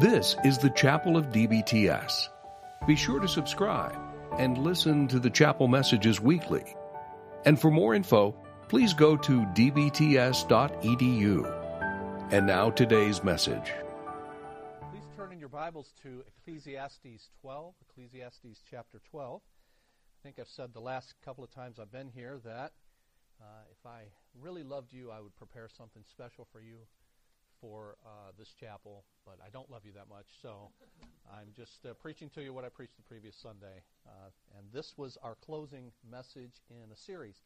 This is the Chapel of DBTS. Be sure to subscribe and listen to the chapel messages weekly. And for more info, please go to dbts.edu. And now today's message. Please turn in your Bibles to Ecclesiastes 12, Ecclesiastes chapter 12. I think I've said the last couple of times I've been here that uh, if I really loved you, I would prepare something special for you for uh, this chapel, but I don't love you that much, so I'm just uh, preaching to you what I preached the previous Sunday. Uh, and this was our closing message in a series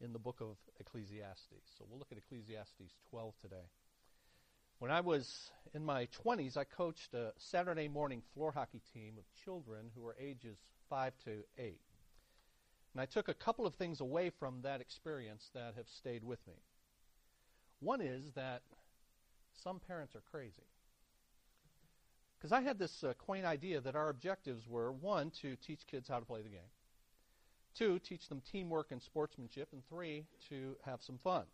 in the book of Ecclesiastes. So we'll look at Ecclesiastes 12 today. When I was in my 20s, I coached a Saturday morning floor hockey team of children who were ages 5 to 8. And I took a couple of things away from that experience that have stayed with me. One is that some parents are crazy. Because I had this uh, quaint idea that our objectives were one, to teach kids how to play the game, two, teach them teamwork and sportsmanship, and three, to have some fun.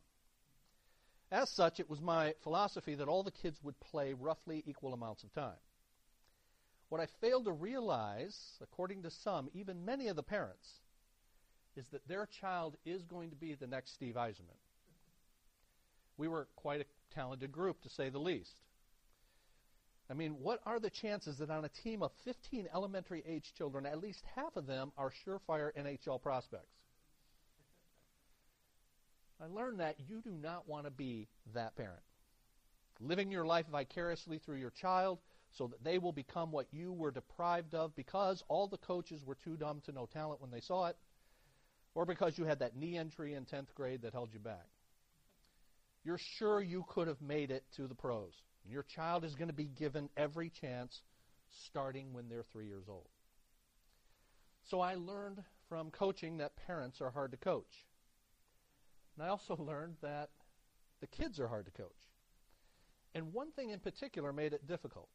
As such, it was my philosophy that all the kids would play roughly equal amounts of time. What I failed to realize, according to some, even many of the parents, is that their child is going to be the next Steve Yzerman. We were quite a talented group, to say the least. I mean, what are the chances that on a team of 15 elementary age children, at least half of them are surefire NHL prospects? I learned that you do not want to be that parent. Living your life vicariously through your child so that they will become what you were deprived of because all the coaches were too dumb to know talent when they saw it, or because you had that knee injury in 10th grade that held you back you're sure you could have made it to the pros. And your child is going to be given every chance starting when they're three years old. So I learned from coaching that parents are hard to coach. And I also learned that the kids are hard to coach. And one thing in particular made it difficult.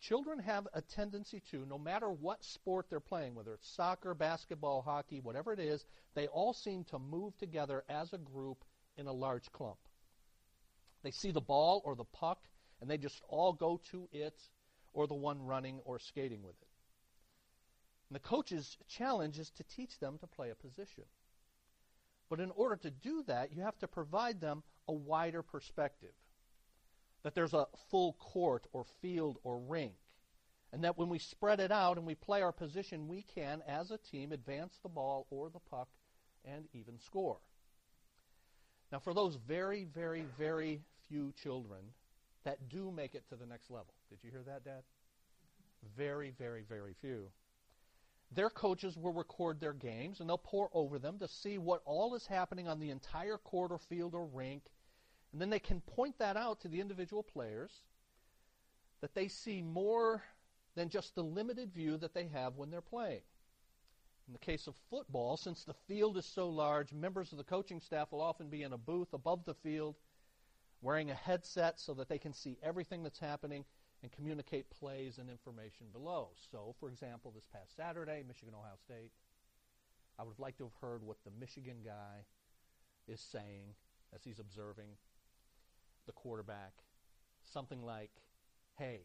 Children have a tendency to, no matter what sport they're playing, whether it's soccer, basketball, hockey, whatever it is, they all seem to move together as a group in a large clump. They see the ball or the puck, and they just all go to it or the one running or skating with it. And the coach's challenge is to teach them to play a position. But in order to do that, you have to provide them a wider perspective. That there's a full court or field or rink. And that when we spread it out and we play our position, we can, as a team, advance the ball or the puck and even score. Now, for those very, very, very few children that do make it to the next level, did you hear that, Dad? Very, very, very few. Their coaches will record their games and they'll pore over them to see what all is happening on the entire court or field or rink. And then they can point that out to the individual players that they see more than just the limited view that they have when they're playing. In the case of football, since the field is so large, members of the coaching staff will often be in a booth above the field wearing a headset so that they can see everything that's happening and communicate plays and information below. So, for example, this past Saturday, Michigan Ohio State, I would have liked to have heard what the Michigan guy is saying as he's observing the quarterback. Something like, hey,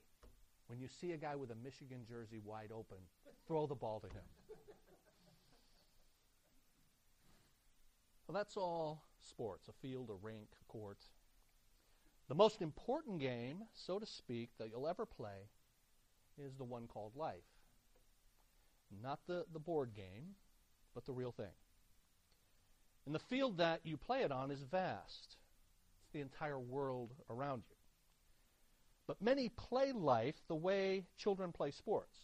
when you see a guy with a Michigan jersey wide open, throw the ball to him. Well, that's all sports a field, a rink, a court. The most important game, so to speak, that you'll ever play is the one called life. Not the, the board game, but the real thing. And the field that you play it on is vast, it's the entire world around you. But many play life the way children play sports.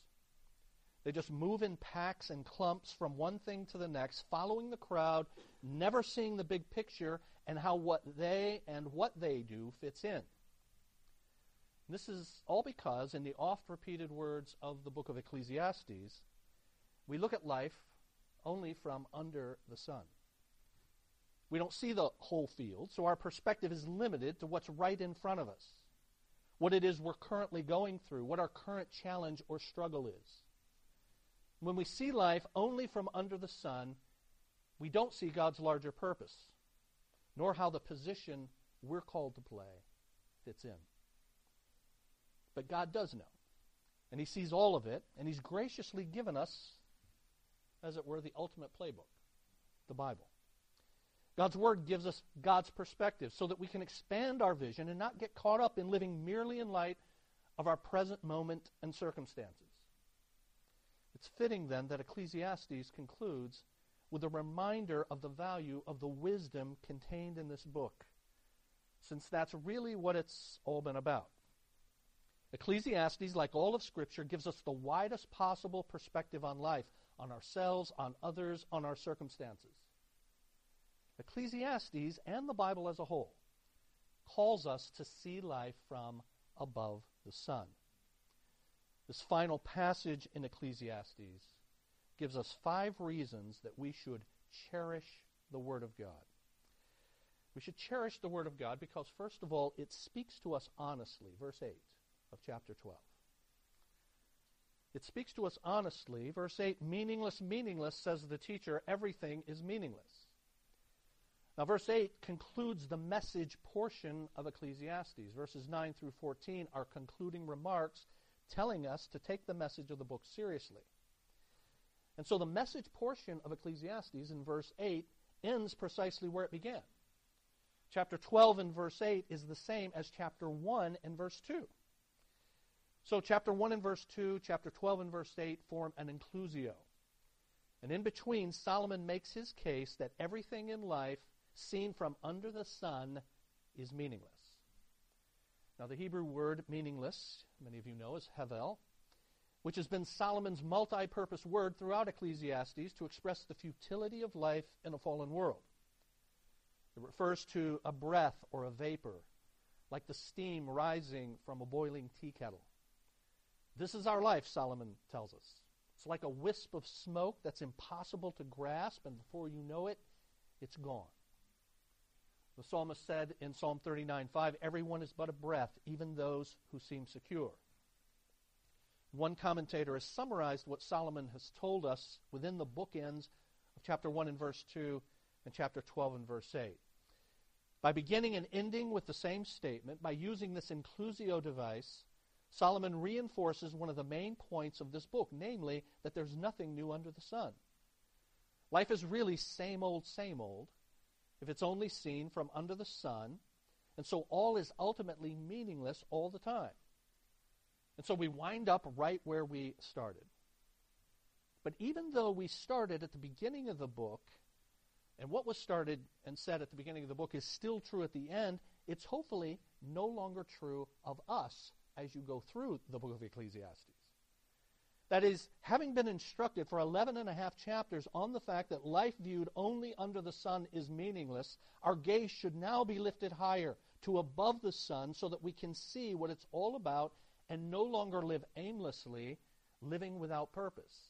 They just move in packs and clumps from one thing to the next, following the crowd, never seeing the big picture and how what they and what they do fits in. This is all because, in the oft repeated words of the book of Ecclesiastes, we look at life only from under the sun. We don't see the whole field, so our perspective is limited to what's right in front of us, what it is we're currently going through, what our current challenge or struggle is. When we see life only from under the sun, we don't see God's larger purpose, nor how the position we're called to play fits in. But God does know. And He sees all of it, and He's graciously given us, as it were, the ultimate playbook the Bible. God's Word gives us God's perspective so that we can expand our vision and not get caught up in living merely in light of our present moment and circumstances. It's fitting then that Ecclesiastes concludes with a reminder of the value of the wisdom contained in this book, since that's really what it's all been about. Ecclesiastes, like all of Scripture, gives us the widest possible perspective on life, on ourselves, on others, on our circumstances. Ecclesiastes and the Bible as a whole calls us to see life from above the sun. This final passage in Ecclesiastes gives us five reasons that we should cherish the Word of God. We should cherish the Word of God because, first of all, it speaks to us honestly. Verse 8 of chapter 12. It speaks to us honestly. Verse 8 meaningless, meaningless, says the teacher, everything is meaningless. Now, verse 8 concludes the message portion of Ecclesiastes. Verses 9 through 14 are concluding remarks telling us to take the message of the book seriously. And so the message portion of Ecclesiastes in verse 8 ends precisely where it began. Chapter 12 and verse 8 is the same as chapter 1 and verse 2. So, chapter 1 and verse 2, chapter 12 and verse 8 form an inclusio. And in between, Solomon makes his case that everything in life seen from under the sun is meaningless. Now, the Hebrew word meaningless, many of you know, is hevel, which has been Solomon's multi purpose word throughout Ecclesiastes to express the futility of life in a fallen world. It refers to a breath or a vapor, like the steam rising from a boiling tea kettle. This is our life, Solomon tells us. It's like a wisp of smoke that's impossible to grasp, and before you know it, it's gone. The psalmist said in Psalm 39 5, Everyone is but a breath, even those who seem secure. One commentator has summarized what Solomon has told us within the bookends of chapter 1 and verse 2 and chapter 12 and verse 8. By beginning and ending with the same statement, by using this inclusio device, Solomon reinforces one of the main points of this book, namely that there's nothing new under the sun. Life is really same old, same old, if it's only seen from under the sun, and so all is ultimately meaningless all the time. And so we wind up right where we started. But even though we started at the beginning of the book, and what was started and said at the beginning of the book is still true at the end, it's hopefully no longer true of us as you go through the book of Ecclesiastes. That is, having been instructed for 11 and a half chapters on the fact that life viewed only under the sun is meaningless, our gaze should now be lifted higher to above the sun so that we can see what it's all about and no longer live aimlessly, living without purpose.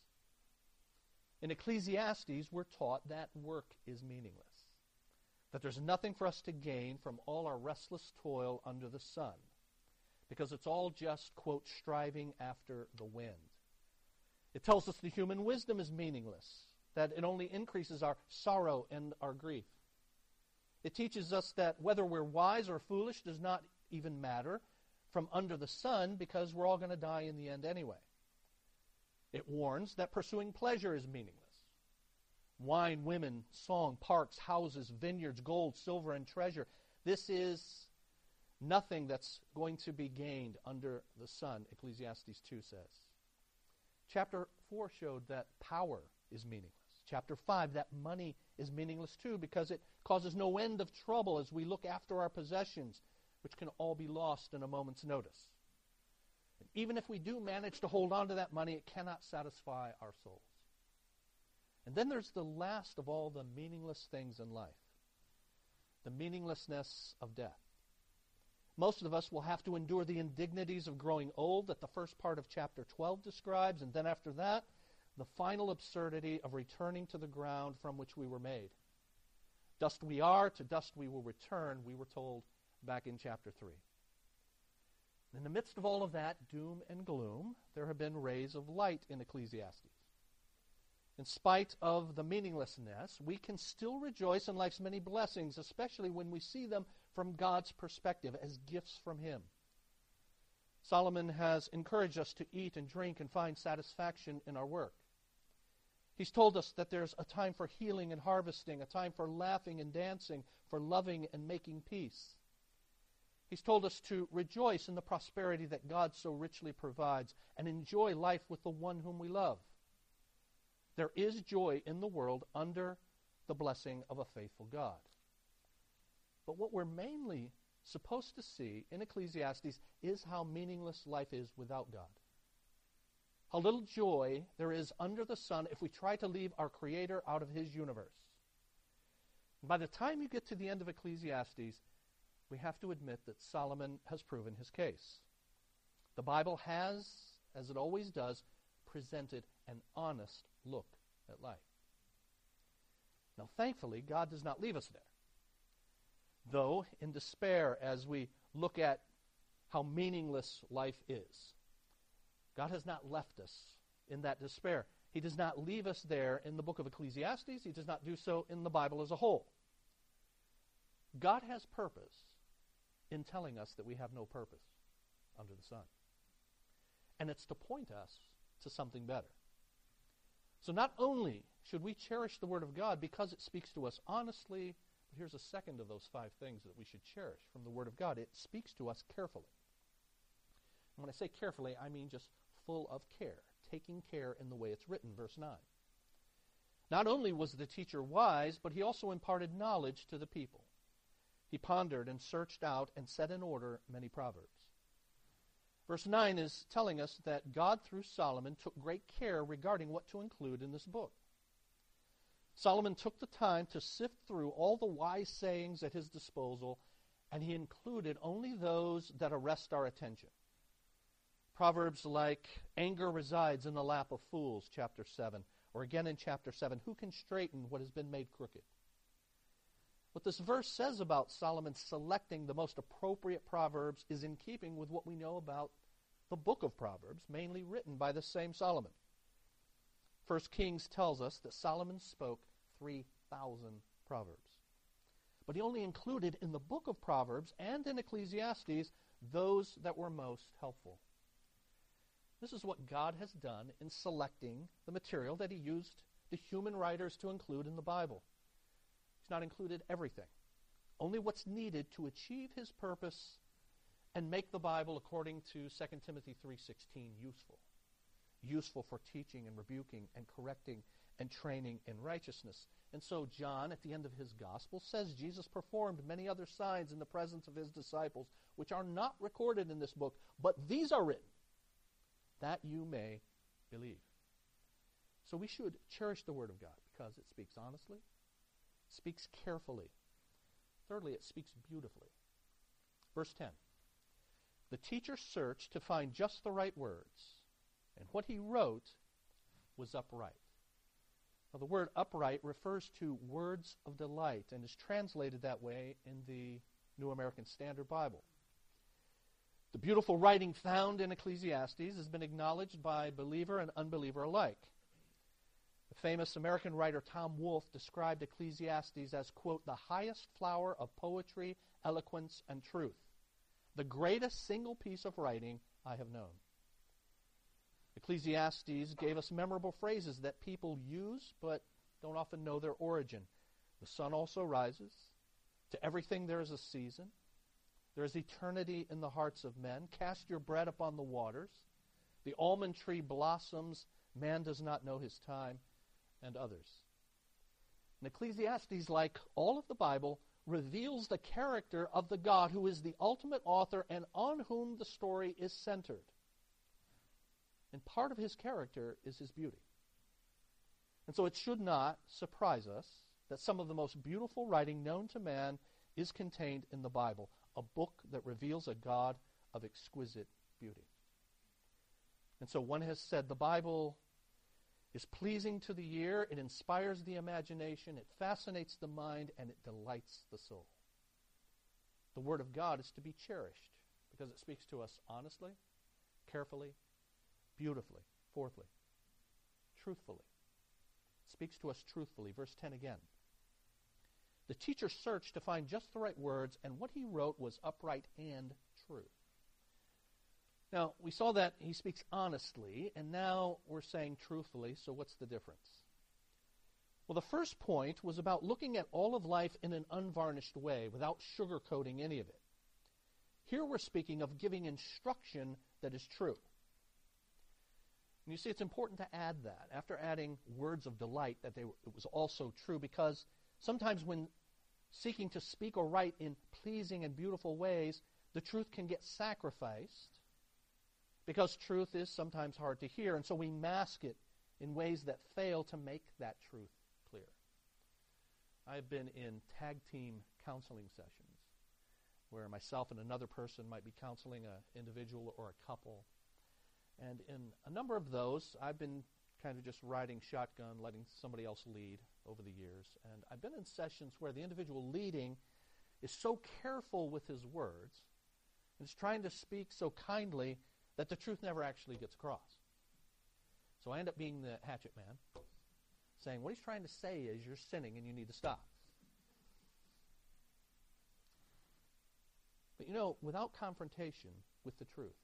In Ecclesiastes, we're taught that work is meaningless, that there's nothing for us to gain from all our restless toil under the sun because it's all just, quote, striving after the wind. It tells us the human wisdom is meaningless, that it only increases our sorrow and our grief. It teaches us that whether we're wise or foolish does not even matter from under the sun because we're all going to die in the end anyway. It warns that pursuing pleasure is meaningless. Wine, women, song, parks, houses, vineyards, gold, silver, and treasure. This is Nothing that's going to be gained under the sun, Ecclesiastes 2 says. Chapter 4 showed that power is meaningless. Chapter 5, that money is meaningless too because it causes no end of trouble as we look after our possessions, which can all be lost in a moment's notice. And even if we do manage to hold on to that money, it cannot satisfy our souls. And then there's the last of all the meaningless things in life the meaninglessness of death. Most of us will have to endure the indignities of growing old that the first part of chapter 12 describes, and then after that, the final absurdity of returning to the ground from which we were made. Dust we are, to dust we will return, we were told back in chapter 3. In the midst of all of that doom and gloom, there have been rays of light in Ecclesiastes. In spite of the meaninglessness, we can still rejoice in life's many blessings, especially when we see them from God's perspective as gifts from Him. Solomon has encouraged us to eat and drink and find satisfaction in our work. He's told us that there's a time for healing and harvesting, a time for laughing and dancing, for loving and making peace. He's told us to rejoice in the prosperity that God so richly provides and enjoy life with the one whom we love. There is joy in the world under the blessing of a faithful God. But what we're mainly supposed to see in Ecclesiastes is how meaningless life is without God. How little joy there is under the sun if we try to leave our Creator out of His universe. by the time you get to the end of Ecclesiastes, we have to admit that Solomon has proven his case. The Bible has, as it always does, presented an honest look at life. Now, thankfully, God does not leave us there. Though, in despair, as we look at how meaningless life is, God has not left us in that despair. He does not leave us there in the book of Ecclesiastes. He does not do so in the Bible as a whole. God has purpose in telling us that we have no purpose under the sun. And it's to point us to something better. So not only should we cherish the Word of God because it speaks to us honestly, here's a second of those five things that we should cherish from the Word of God. It speaks to us carefully. And when I say carefully, I mean just full of care, taking care in the way it's written, verse 9. Not only was the teacher wise, but he also imparted knowledge to the people. He pondered and searched out and set in order many proverbs. Verse 9 is telling us that God, through Solomon, took great care regarding what to include in this book. Solomon took the time to sift through all the wise sayings at his disposal, and he included only those that arrest our attention. Proverbs like, anger resides in the lap of fools, chapter 7, or again in chapter 7, who can straighten what has been made crooked? What this verse says about Solomon selecting the most appropriate Proverbs is in keeping with what we know about the book of Proverbs, mainly written by the same Solomon. First Kings tells us that Solomon spoke 3,000 Proverbs. But he only included in the book of Proverbs and in Ecclesiastes those that were most helpful. This is what God has done in selecting the material that he used the human writers to include in the Bible. He's not included everything, only what's needed to achieve his purpose and make the Bible, according to 2 Timothy 3.16, useful. Useful for teaching and rebuking and correcting and training in righteousness. And so John, at the end of his gospel, says Jesus performed many other signs in the presence of his disciples, which are not recorded in this book, but these are written, that you may believe. So we should cherish the Word of God because it speaks honestly, speaks carefully. Thirdly, it speaks beautifully. Verse 10 The teacher searched to find just the right words, and what he wrote was upright. Now, the word upright refers to words of delight and is translated that way in the New American Standard Bible. The beautiful writing found in Ecclesiastes has been acknowledged by believer and unbeliever alike. The famous American writer Tom Wolfe described Ecclesiastes as, quote, the highest flower of poetry, eloquence, and truth, the greatest single piece of writing I have known. Ecclesiastes gave us memorable phrases that people use but don't often know their origin. The sun also rises. To everything there is a season. There is eternity in the hearts of men. Cast your bread upon the waters. The almond tree blossoms. Man does not know his time. And others. And Ecclesiastes, like all of the Bible, reveals the character of the God who is the ultimate author and on whom the story is centered. And part of his character is his beauty. And so it should not surprise us that some of the most beautiful writing known to man is contained in the Bible, a book that reveals a God of exquisite beauty. And so one has said the Bible is pleasing to the ear, it inspires the imagination, it fascinates the mind, and it delights the soul. The Word of God is to be cherished because it speaks to us honestly, carefully, beautifully. Fourthly, truthfully. Speaks to us truthfully. Verse 10 again. The teacher searched to find just the right words, and what he wrote was upright and true. Now, we saw that he speaks honestly, and now we're saying truthfully, so what's the difference? Well, the first point was about looking at all of life in an unvarnished way, without sugarcoating any of it. Here we're speaking of giving instruction that is true. And you see, it's important to add that. After adding words of delight that they it was also true because sometimes when seeking to speak or write in pleasing and beautiful ways, the truth can get sacrificed because truth is sometimes hard to hear, and so we mask it in ways that fail to make that truth clear. I've been in tag team counseling sessions where myself and another person might be counseling an individual or a couple and in a number of those, I've been kind of just riding shotgun, letting somebody else lead over the years. And I've been in sessions where the individual leading is so careful with his words and is trying to speak so kindly that the truth never actually gets across. So I end up being the hatchet man, saying, What he's trying to say is you're sinning and you need to stop. But you know, without confrontation with the truth,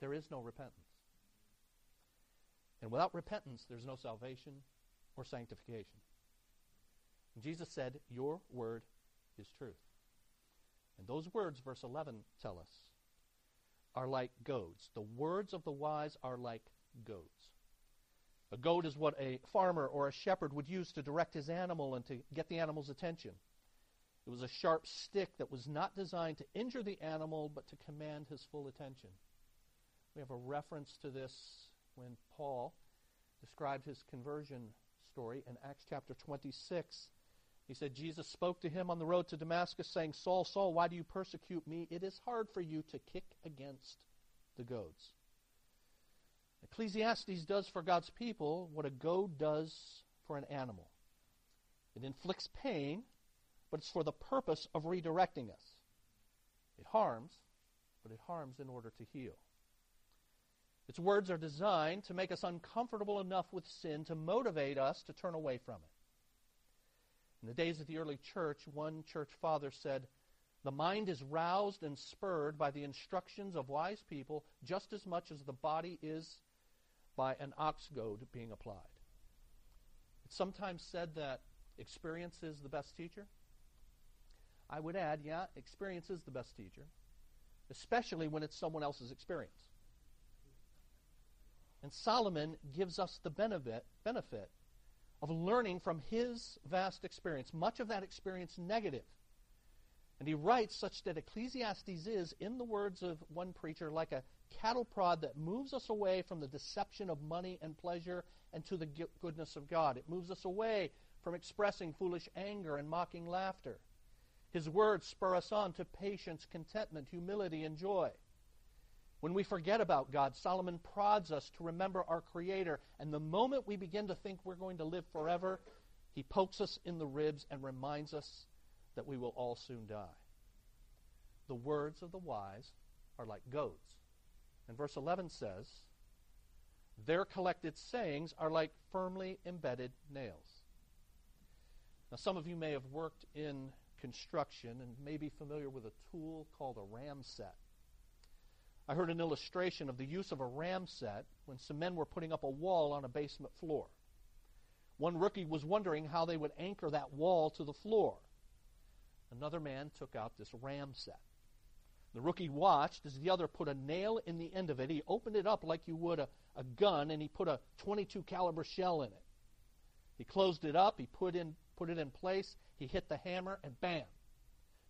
there is no repentance. And without repentance, there's no salvation or sanctification. And Jesus said, Your word is truth. And those words, verse 11, tell us, are like goads. The words of the wise are like goads. A goad is what a farmer or a shepherd would use to direct his animal and to get the animal's attention. It was a sharp stick that was not designed to injure the animal, but to command his full attention. We have a reference to this when Paul described his conversion story in Acts chapter 26. He said, Jesus spoke to him on the road to Damascus, saying, Saul, Saul, why do you persecute me? It is hard for you to kick against the goads. Ecclesiastes does for God's people what a goad does for an animal. It inflicts pain, but it's for the purpose of redirecting us. It harms, but it harms in order to heal. Its words are designed to make us uncomfortable enough with sin to motivate us to turn away from it. In the days of the early church, one church father said, The mind is roused and spurred by the instructions of wise people just as much as the body is by an ox goad being applied. It's sometimes said that experience is the best teacher. I would add, yeah, experience is the best teacher, especially when it's someone else's experience. And Solomon gives us the benefit, benefit of learning from his vast experience, much of that experience negative. And he writes such that Ecclesiastes is, in the words of one preacher, like a cattle prod that moves us away from the deception of money and pleasure and to the goodness of God. It moves us away from expressing foolish anger and mocking laughter. His words spur us on to patience, contentment, humility, and joy. When we forget about God, Solomon prods us to remember our Creator. And the moment we begin to think we're going to live forever, he pokes us in the ribs and reminds us that we will all soon die. The words of the wise are like goads. And verse 11 says, Their collected sayings are like firmly embedded nails. Now, some of you may have worked in construction and may be familiar with a tool called a ram set. I heard an illustration of the use of a ram set when some men were putting up a wall on a basement floor. One rookie was wondering how they would anchor that wall to the floor. Another man took out this ram set. The rookie watched as the other put a nail in the end of it. He opened it up like you would a, a gun, and he put a 22 caliber shell in it. He closed it up. He put in put it in place. He hit the hammer, and bam,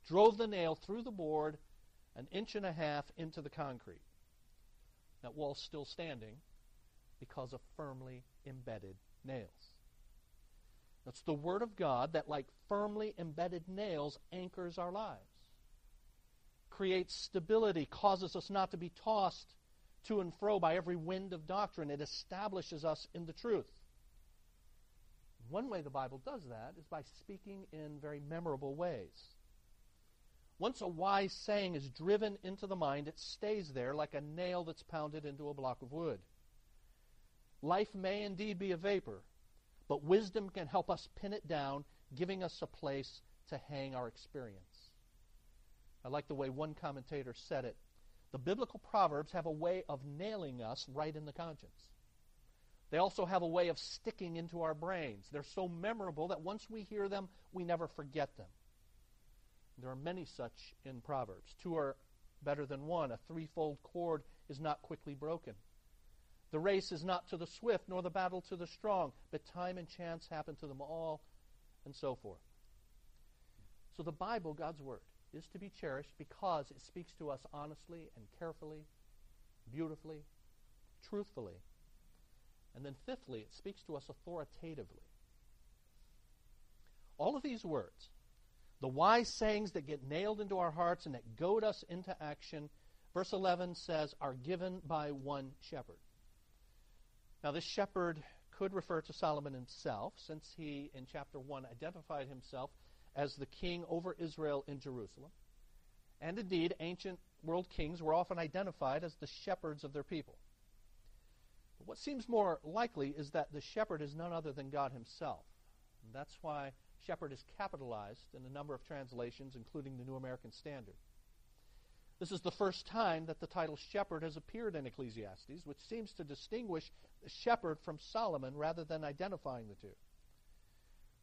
drove the nail through the board an inch and a half into the concrete. That wall's still standing because of firmly embedded nails. That's the Word of God that, like firmly embedded nails, anchors our lives, creates stability, causes us not to be tossed to and fro by every wind of doctrine. It establishes us in the truth. One way the Bible does that is by speaking in very memorable ways. Once a wise saying is driven into the mind, it stays there like a nail that's pounded into a block of wood. Life may indeed be a vapor, but wisdom can help us pin it down, giving us a place to hang our experience. I like the way one commentator said it. The biblical proverbs have a way of nailing us right in the conscience. They also have a way of sticking into our brains. They're so memorable that once we hear them, we never forget them. There are many such in Proverbs. Two are better than one. A threefold cord is not quickly broken. The race is not to the swift, nor the battle to the strong, but time and chance happen to them all, and so forth. So the Bible, God's Word, is to be cherished because it speaks to us honestly and carefully, beautifully, truthfully. And then, fifthly, it speaks to us authoritatively. All of these words, the wise sayings that get nailed into our hearts and that goad us into action, verse 11 says, are given by one shepherd. Now, this shepherd could refer to Solomon himself, since he, in chapter 1, identified himself as the king over Israel in Jerusalem. And indeed, ancient world kings were often identified as the shepherds of their people. But what seems more likely is that the shepherd is none other than God himself. And that's why shepherd is capitalized in a number of translations, including the New American Standard. This is the first time that the title shepherd has appeared in Ecclesiastes, which seems to distinguish the shepherd from Solomon rather than identifying the two.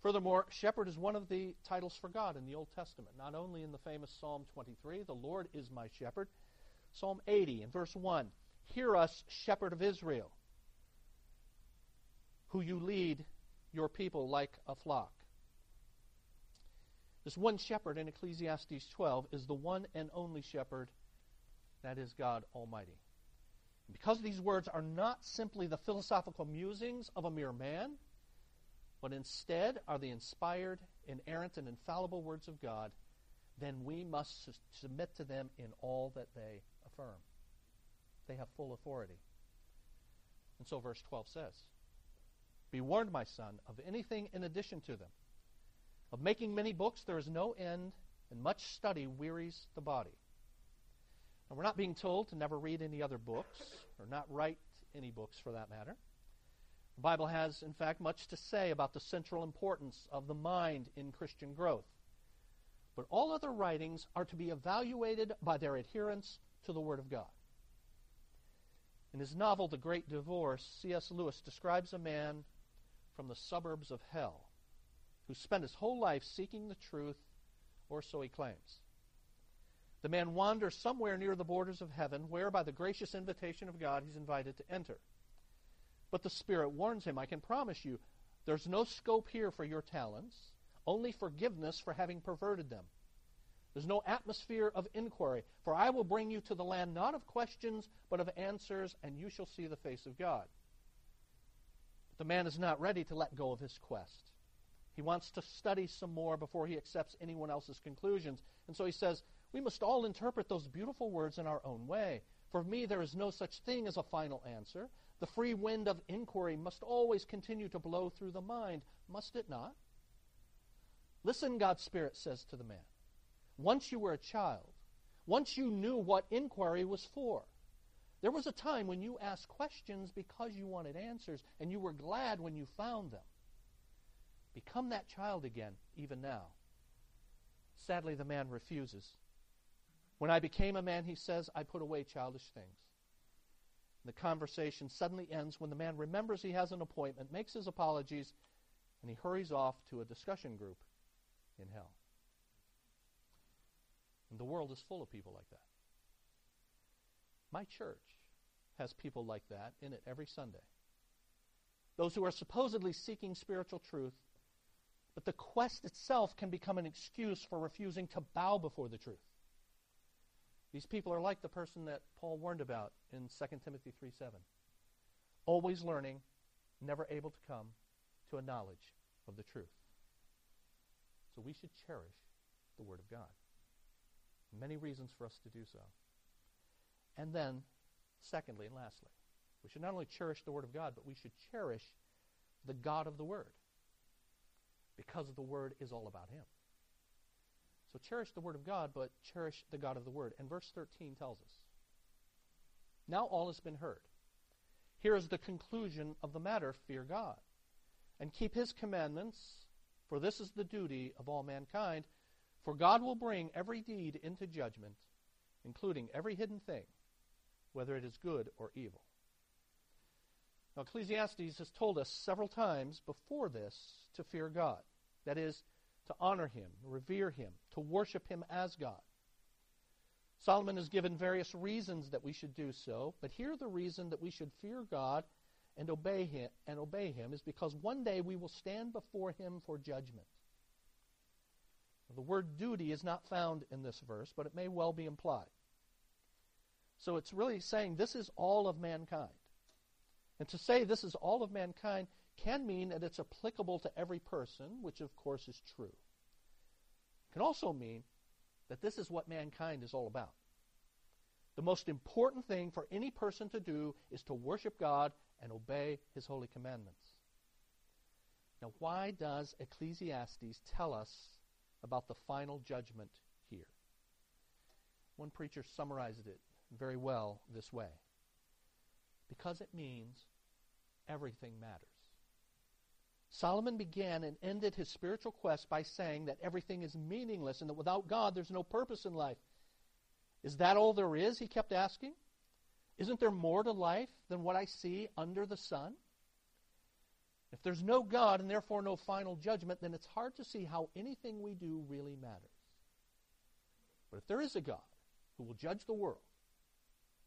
Furthermore, shepherd is one of the titles for God in the Old Testament, not only in the famous Psalm 23, the Lord is my shepherd, Psalm 80 in verse 1, Hear us, shepherd of Israel, who you lead your people like a flock. This one shepherd in Ecclesiastes 12 is the one and only shepherd, that is God Almighty. Because these words are not simply the philosophical musings of a mere man, but instead are the inspired, inerrant, and infallible words of God, then we must su- submit to them in all that they affirm. They have full authority. And so verse 12 says, Be warned, my son, of anything in addition to them of making many books, there is no end, and much study wearies the body. And we're not being told to never read any other books, or not write any books for that matter. The Bible has, in fact, much to say about the central importance of the mind in Christian growth. But all other writings are to be evaluated by their adherence to the Word of God. In his novel, The Great Divorce, C.S. Lewis describes a man from the suburbs of hell who spent his whole life seeking the truth, or so he claims. The man wanders somewhere near the borders of heaven, where, by the gracious invitation of God, he's invited to enter. But the Spirit warns him, I can promise you, there's no scope here for your talents, only forgiveness for having perverted them. There's no atmosphere of inquiry, for I will bring you to the land not of questions, but of answers, and you shall see the face of God. The man is not ready to let go of his quest. He wants to study some more before he accepts anyone else's conclusions. And so he says, We must all interpret those beautiful words in our own way. For me, there is no such thing as a final answer. The free wind of inquiry must always continue to blow through the mind, must it not? Listen, God's Spirit says to the man. Once you were a child, once you knew what inquiry was for, there was a time when you asked questions because you wanted answers, and you were glad when you found them. Become that child again, even now. Sadly, the man refuses. When I became a man, he says, I put away childish things. The conversation suddenly ends when the man remembers he has an appointment, makes his apologies, and he hurries off to a discussion group in hell. And the world is full of people like that. My church has people like that in it every Sunday. Those who are supposedly seeking spiritual truth but the quest itself can become an excuse for refusing to bow before the truth. These people are like the person that Paul warned about in 2 Timothy 3:7. Always learning, never able to come to a knowledge of the truth. So we should cherish the Word of God. Many reasons for us to do so. And then, secondly and lastly, we should not only cherish the Word of God, but we should cherish the God of the Word because the Word is all about Him. So cherish the Word of God, but cherish the God of the Word. And verse 13 tells us Now all has been heard. Here is the conclusion of the matter fear God, and keep His commandments, for this is the duty of all mankind. For God will bring every deed into judgment including every hidden thing, whether it is good or evil. Now, Ecclesiastes has told us several times before this to fear God. That is, to honor Him, revere Him, to worship Him as God. Solomon has given various reasons that we should do so, but here the reason that we should fear God and obey him and obey him is because one day we will stand before him for judgment. The word duty is not found in this verse, but it may well be implied. So it's really saying this is all of mankind. And to say this is all of mankind can mean that it's applicable to every person, which of course is true. It can also mean that this is what mankind is all about. The most important thing for any person to do is to worship God and obey his holy commandments. Now, why does Ecclesiastes tell us about the final judgment here? One preacher summarized it very well this way because it means everything matters. Solomon began and ended his spiritual quest by saying that everything is meaningless and that without God there's no purpose in life. Is that all there is? He kept asking. Isn't there more to life than what I see under the sun? If there's no God and therefore no final judgment, then it's hard to see how anything we do really matters. But if there is a God who will judge the world,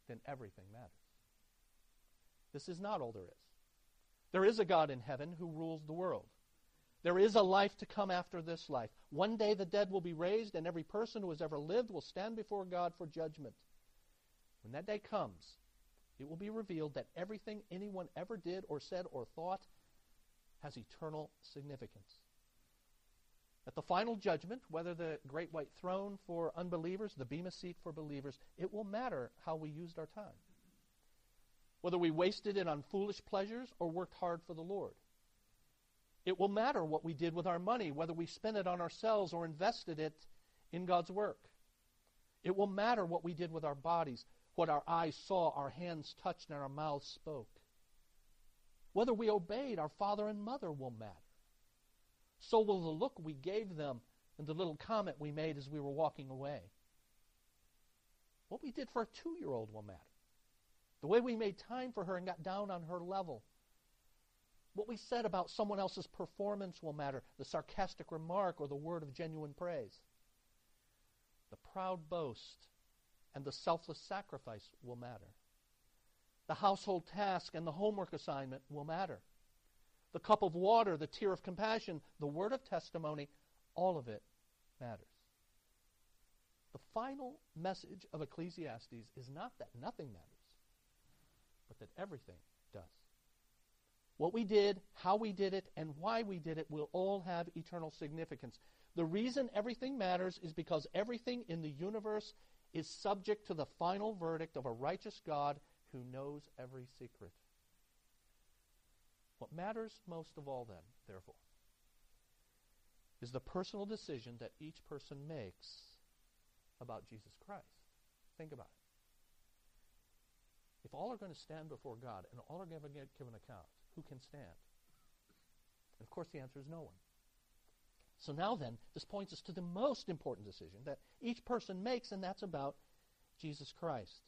then everything matters. This is not all there is. There is a God in heaven who rules the world. There is a life to come after this life. One day the dead will be raised, and every person who has ever lived will stand before God for judgment. When that day comes, it will be revealed that everything anyone ever did or said or thought has eternal significance. At the final judgment, whether the great white throne for unbelievers, the bema seat for believers, it will matter how we used our time. Whether we wasted it on foolish pleasures or worked hard for the Lord. It will matter what we did with our money, whether we spent it on ourselves or invested it in God's work. It will matter what we did with our bodies, what our eyes saw, our hands touched, and our mouths spoke. Whether we obeyed our father and mother will matter. So will the look we gave them and the little comment we made as we were walking away. What we did for a two year old will matter. The way we made time for her and got down on her level. What we said about someone else's performance will matter. The sarcastic remark or the word of genuine praise. The proud boast and the selfless sacrifice will matter. The household task and the homework assignment will matter. The cup of water, the tear of compassion, the word of testimony, all of it matters. The final message of Ecclesiastes is not that nothing matters, but that everything does. What we did, how we did it, and why we did it will all have eternal significance. The reason everything matters is because everything in the universe is subject to the final verdict of a righteous God who knows every secret. What matters most of all, then, therefore, is the personal decision that each person makes about Jesus Christ. Think about it. If all are going to stand before God and all are going to give an account, who can stand? And of course, the answer is no one. So now then, this points us to the most important decision that each person makes, and that's about Jesus Christ.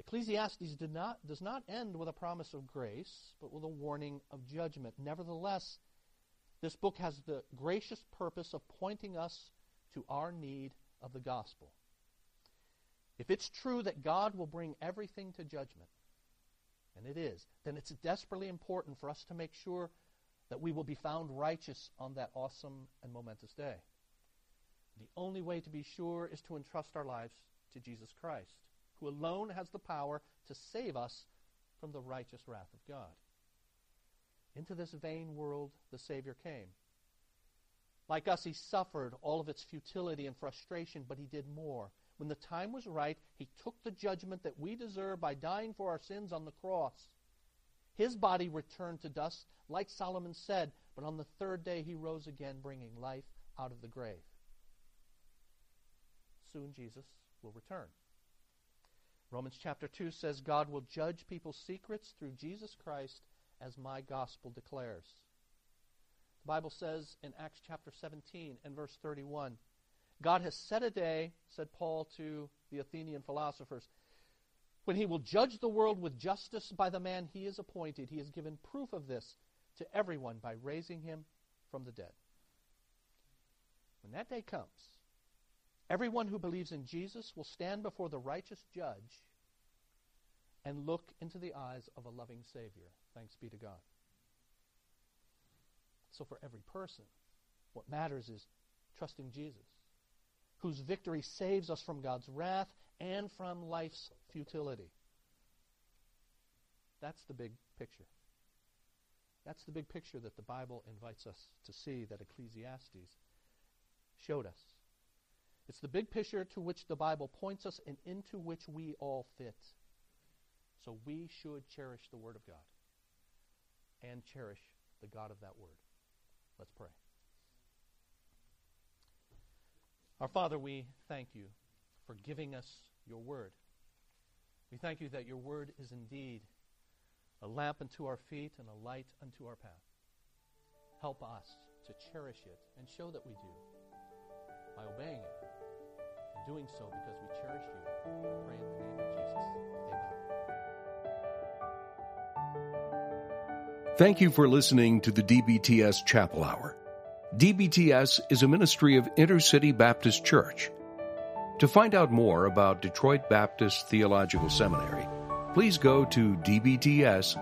Ecclesiastes did not, does not end with a promise of grace, but with a warning of judgment. Nevertheless, this book has the gracious purpose of pointing us to our need of the gospel. If it's true that God will bring everything to judgment, and it is, then it's desperately important for us to make sure that we will be found righteous on that awesome and momentous day. The only way to be sure is to entrust our lives to Jesus Christ, who alone has the power to save us from the righteous wrath of God. Into this vain world the Savior came. Like us, he suffered all of its futility and frustration, but he did more. When the time was right, he took the judgment that we deserve by dying for our sins on the cross. His body returned to dust, like Solomon said, but on the third day he rose again, bringing life out of the grave. Soon Jesus will return. Romans chapter 2 says, God will judge people's secrets through Jesus Christ, as my gospel declares. The Bible says in Acts chapter 17 and verse 31, God has set a day, said Paul to the Athenian philosophers, when he will judge the world with justice by the man he has appointed. He has given proof of this to everyone by raising him from the dead. When that day comes, everyone who believes in Jesus will stand before the righteous judge and look into the eyes of a loving Savior. Thanks be to God. So, for every person, what matters is trusting Jesus, whose victory saves us from God's wrath and from life's futility. That's the big picture. That's the big picture that the Bible invites us to see that Ecclesiastes showed us. It's the big picture to which the Bible points us and into which we all fit. So we should cherish the Word of God and cherish the God of that Word. Let's pray. Our Father, we thank you for giving us your Word. We thank you that your Word is indeed a lamp unto our feet and a light unto our path. Help us to cherish it and show that we do by obeying it and doing so because we cherish you. We pray in the name of Jesus. Amen. Thank you for listening to the DBTS Chapel Hour. DBTS is a ministry of Intercity Baptist Church. To find out more about Detroit Baptist Theological Seminary, please go to dbts.edu.